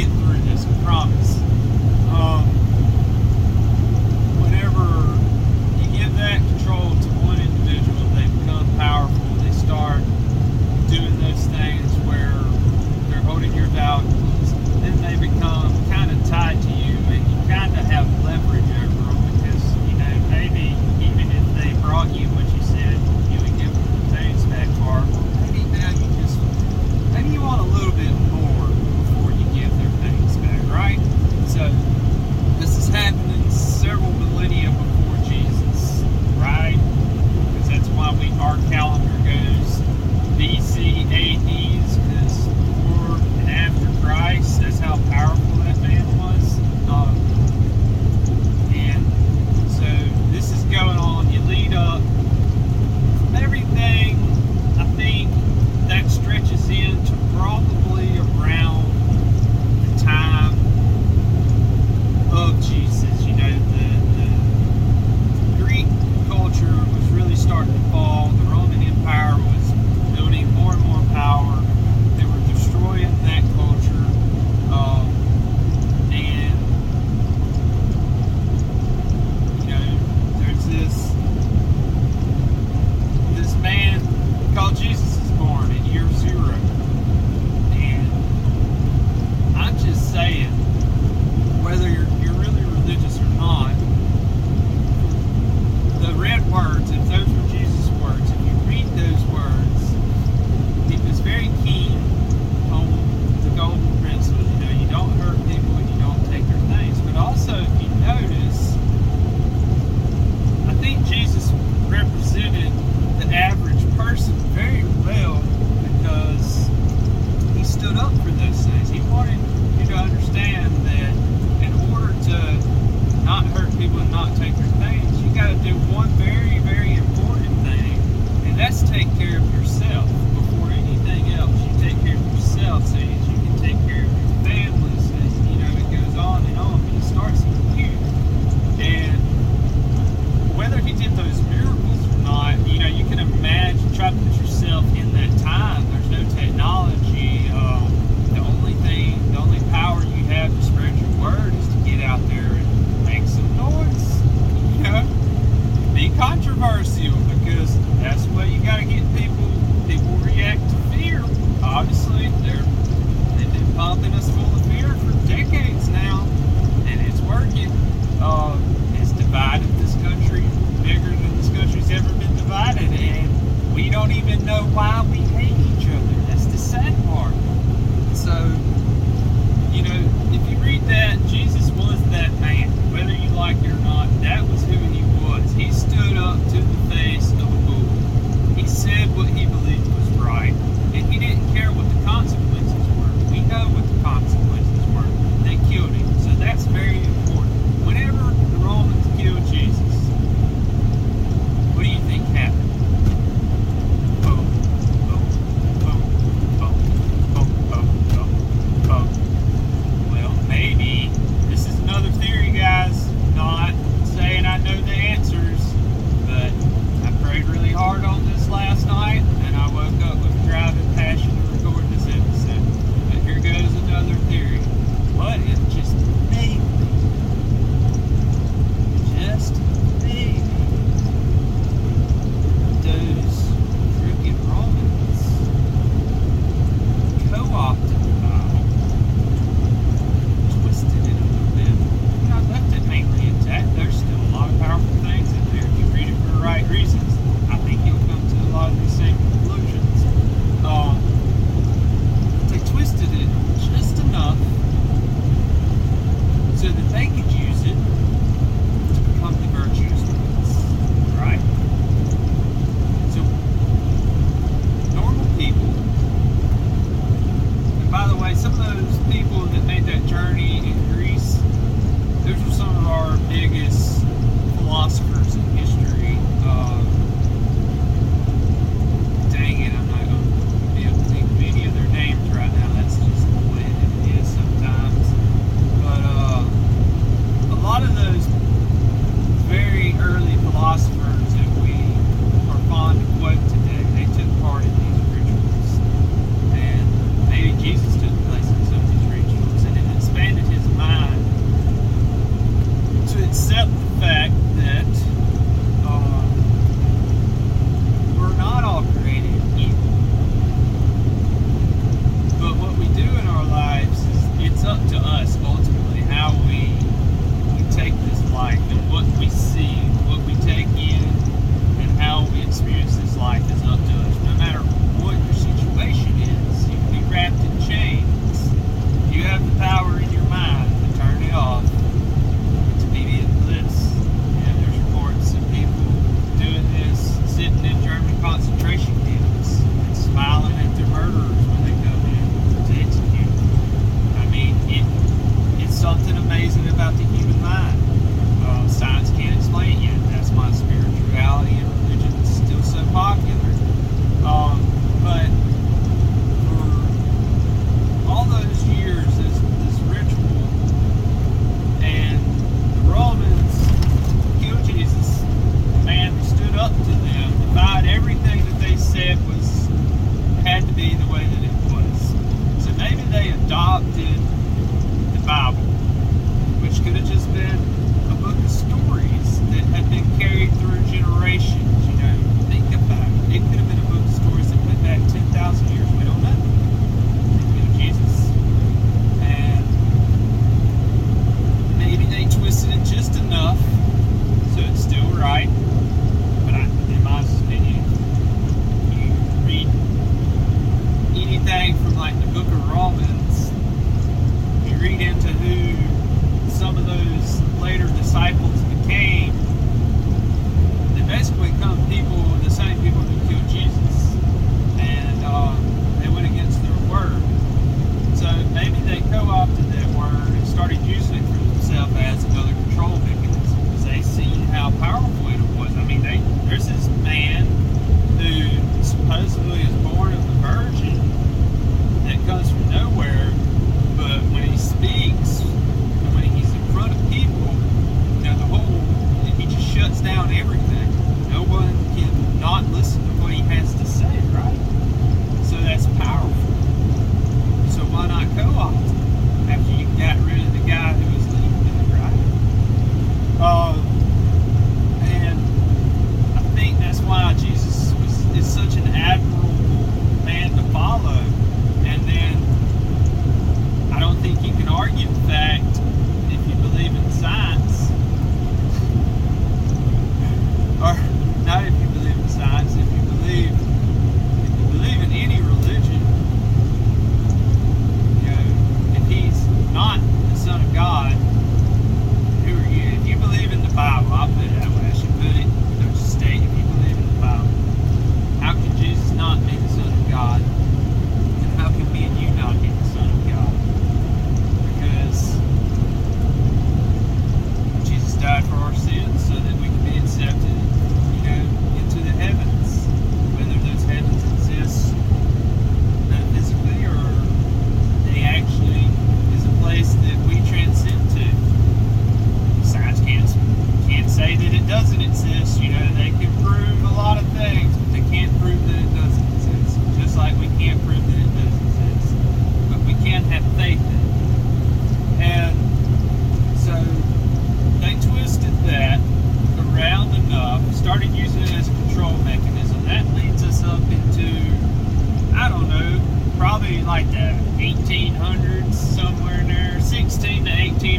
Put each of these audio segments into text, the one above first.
get through this, I promise. Um,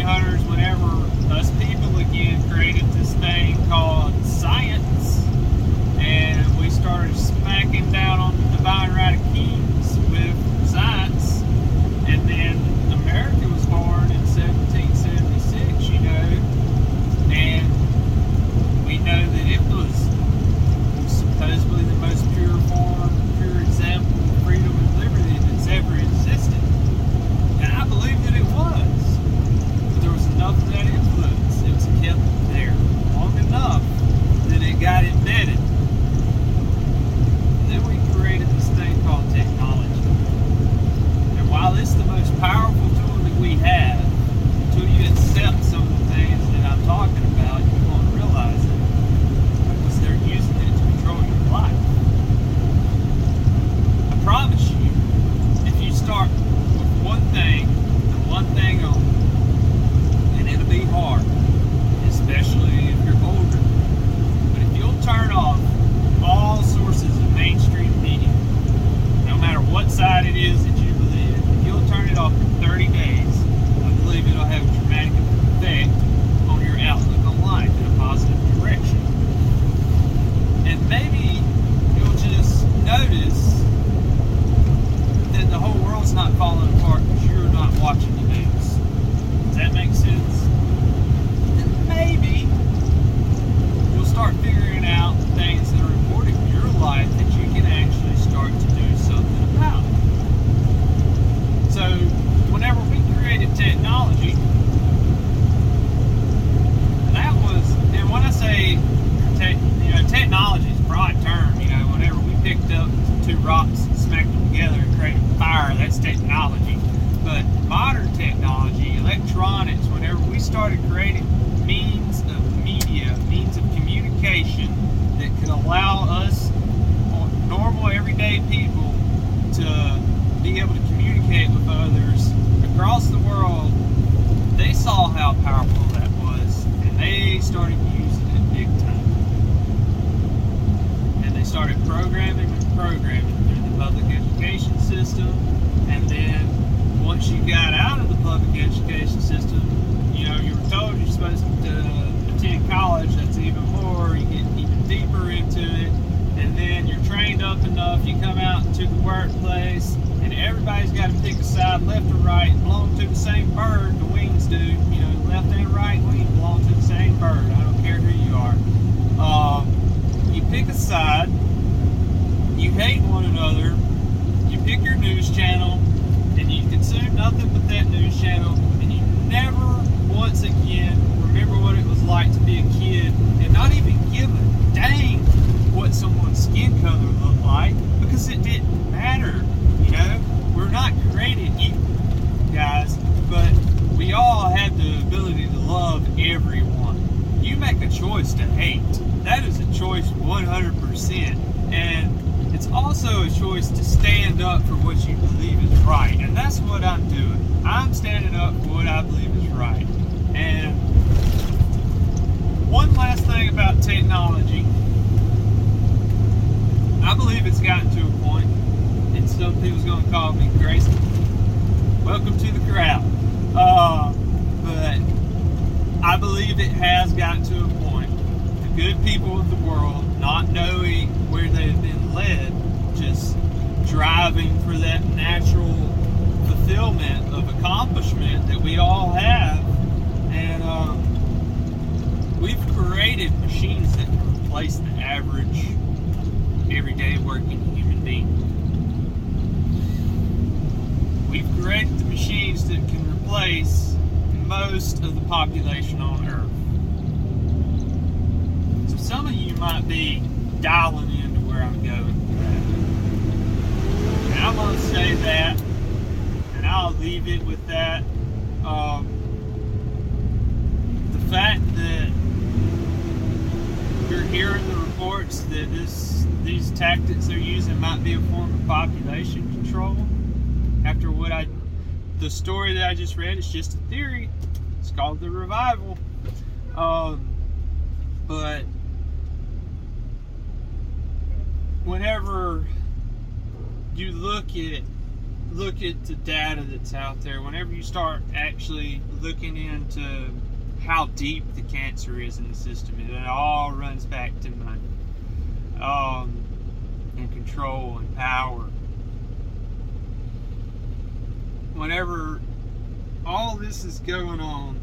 1800s, whenever us people again created this thing called science. And we started smacking down on the divine right of kings powerful that was, and they started using it big time. And they started programming and programming through the public education system, and then once you got out of the public education system, you know, you were told you're supposed to attend college, that's even more, you get even deeper into it, and then you're trained up enough, you come out into the workplace, and everybody's got to pick a side, left or right, belong to the same bird, the wings do, you know, left and right wing belong to the same bird, I don't care who you are. Um, you pick a side, you hate one another, you pick your news channel, and you consume nothing but that news channel, and you never once again remember what it was like to be a kid and not even give a dang what someone's skin color looked like because it didn't matter. You know, we're not created equal, guys, but we all have the ability to love everyone. You make a choice to hate. That is a choice 100%. And it's also a choice to stand up for what you believe is right. And that's what I'm doing. I'm standing up for what I believe is right. And one last thing about technology. I believe it's gotten to a point, and some people's going to call me crazy. Welcome to the crowd. Uh, but I believe it has gotten to a point. The good people of the world, not knowing where they've been led, just driving for that natural fulfillment of accomplishment that we all have. And um, we've created machines that replace the average, everyday working human being. We've created the machines that can replace most of the population on Earth. So some of you might be dialing into where I'm going. And I'm going to say that, and I'll leave it with that. Um, the fact that you're hearing the reports that this these tactics they're using might be a form of population control. After what I, the story that I just read is just a theory. It's called the revival. Um, but whenever you look at look at the data that's out there, whenever you start actually looking into how deep the cancer is in the system, it all runs back to money, um, and control and power. Whenever all this is going on,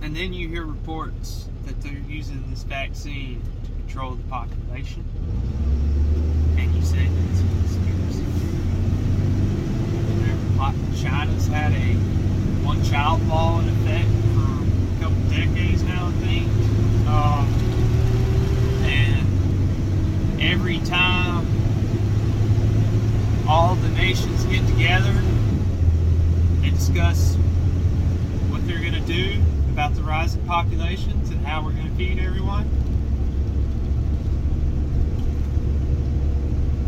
and then you hear reports that they're using this vaccine to control the population, and you say that it's a conspiracy Whenever China's had a one child law in effect for a couple decades now, I think. Um, and every time all the nations get together, they discuss what they're going to do about the rising populations and how we're going to feed everyone.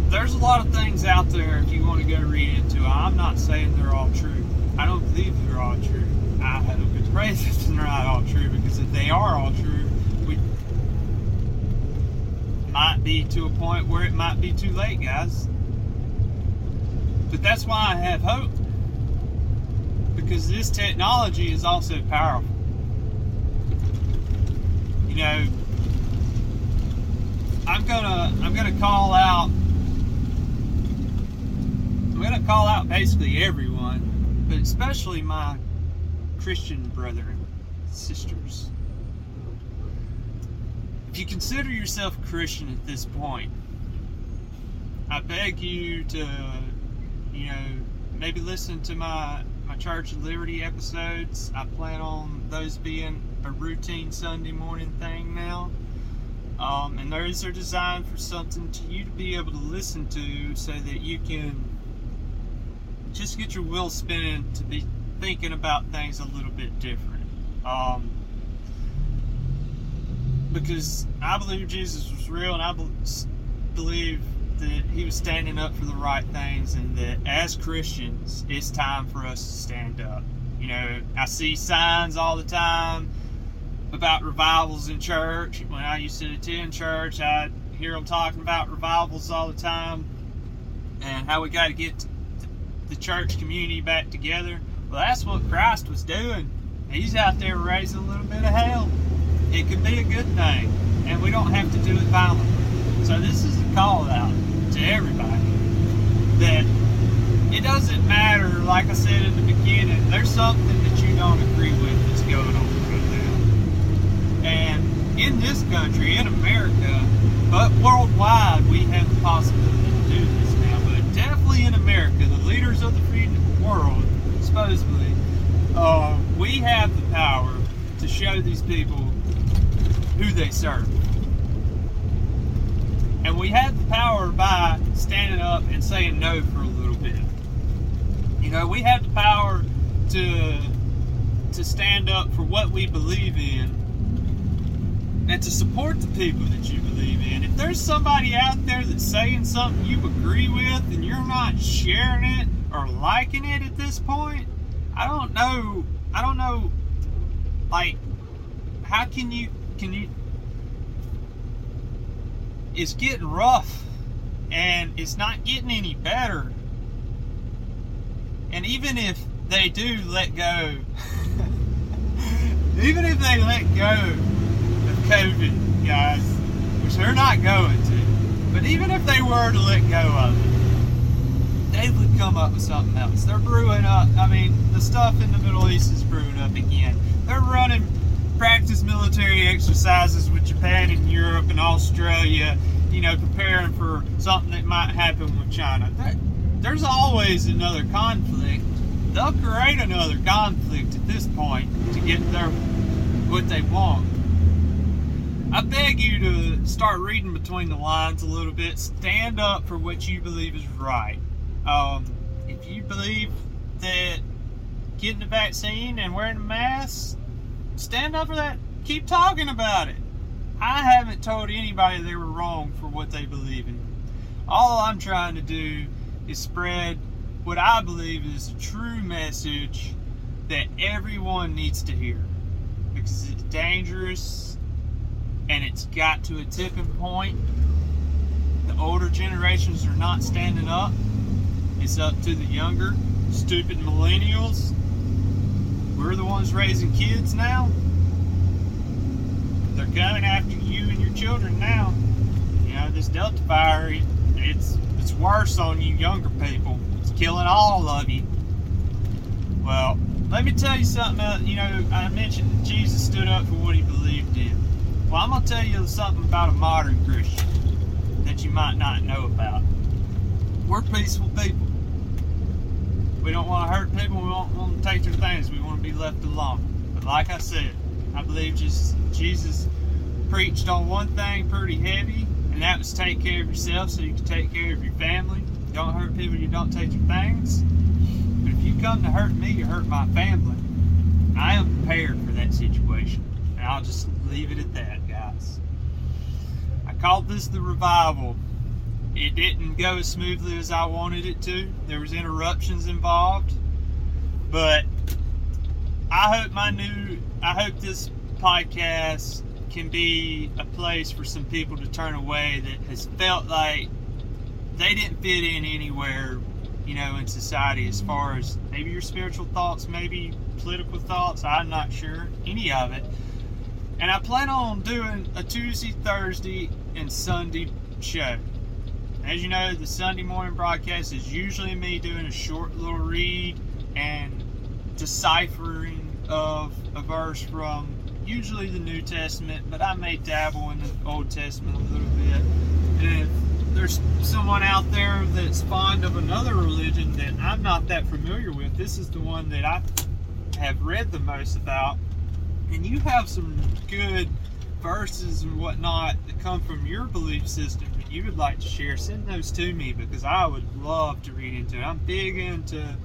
There's a lot of things out there if you want to go read into. I'm not saying they're all true. I don't believe they're all true. I hope and pray that they're not all true because if they are all true, we might be to a point where it might be too late, guys. But that's why I have hope because this technology is also powerful You know, I'm gonna I'm gonna call out I'm gonna call out basically everyone, but especially my Christian brethren, sisters. If you consider yourself Christian at this point, I beg you to, you know, maybe listen to my my Church of Liberty episodes. I plan on those being a routine Sunday morning thing now. Um, and those are designed for something to you to be able to listen to so that you can just get your wheel spinning to be thinking about things a little bit different. Um, because I believe Jesus was real and I believe that he was standing up for the right things and that as Christians, it's time for us to stand up. You know, I see signs all the time about revivals in church. When I used to attend church, I'd hear them talking about revivals all the time and how we got to get the church community back together. Well, that's what Christ was doing. He's out there raising a little bit of hell. It could be a good thing, and we don't have to do it violently. So this is a call out to everybody that it doesn't matter, like I said in the beginning, there's something that you don't agree with that's going on right now. and in this country, in America, but worldwide, we have the possibility to do this now. But definitely in America, the leaders of the free world, supposedly, uh, we have the power to show these people who they serve. And we have the power by standing up and saying no for a little bit. You know, we have the power to to stand up for what we believe in and to support the people that you believe in. If there's somebody out there that's saying something you agree with and you're not sharing it or liking it at this point, I don't know. I don't know. Like, how can you? Can you? It's getting rough, and it's not getting any better. And even if they do let go, even if they let go of COVID, guys, which they're not going to. But even if they were to let go of it, they would come up with something else. They're brewing up. I mean, the stuff in the Middle East is brewing up again. They're running exercises with Japan and Europe and Australia, you know, preparing for something that might happen with China. There's always another conflict. They'll create another conflict at this point to get their what they want. I beg you to start reading between the lines a little bit. Stand up for what you believe is right. Um, if you believe that getting the vaccine and wearing a mask, stand up for that. Keep talking about it. I haven't told anybody they were wrong for what they believe in. All I'm trying to do is spread what I believe is a true message that everyone needs to hear because it's dangerous and it's got to a tipping point. The older generations are not standing up. It's up to the younger, stupid millennials. We're the ones raising kids now. They're coming after you and your children now. You know, this Delta virus, it's it's worse on you younger people. It's killing all of you. Well, let me tell you something. Else. You know, I mentioned that Jesus stood up for what he believed in. Well, I'm gonna tell you something about a modern Christian that you might not know about. We're peaceful people. We don't want to hurt people. We don't want to take their things. We want to be left alone. But like I said, I believe just Jesus preached on one thing pretty heavy, and that was take care of yourself so you can take care of your family. Don't hurt people. You don't take your things. But if you come to hurt me, you hurt my family. I am prepared for that situation. And I'll just leave it at that, guys. I called this the revival. It didn't go as smoothly as I wanted it to. There was interruptions involved. But I hope my new I hope this podcast can be a place for some people to turn away that has felt like they didn't fit in anywhere, you know, in society as far as maybe your spiritual thoughts, maybe political thoughts, I'm not sure, any of it. And I plan on doing a Tuesday, Thursday, and Sunday show. As you know, the Sunday morning broadcast is usually me doing a short little read and deciphering of a verse from usually the New Testament, but I may dabble in the Old Testament a little bit. And if there's someone out there that's fond of another religion that I'm not that familiar with, this is the one that I have read the most about. And you have some good verses and whatnot that come from your belief system that you would like to share, send those to me because I would love to read into it. I'm big into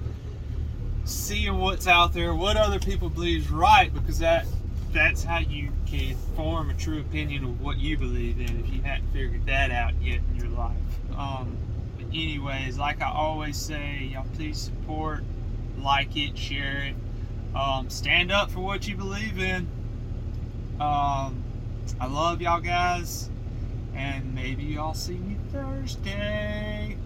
seeing what's out there, what other people believe is right, because that that's how you can form a true opinion of what you believe in if you hadn't figured that out yet in your life. Um, but anyways, like I always say, y'all please support, like it, share it, um, stand up for what you believe in. Um, I love y'all guys, and maybe y'all see me Thursday.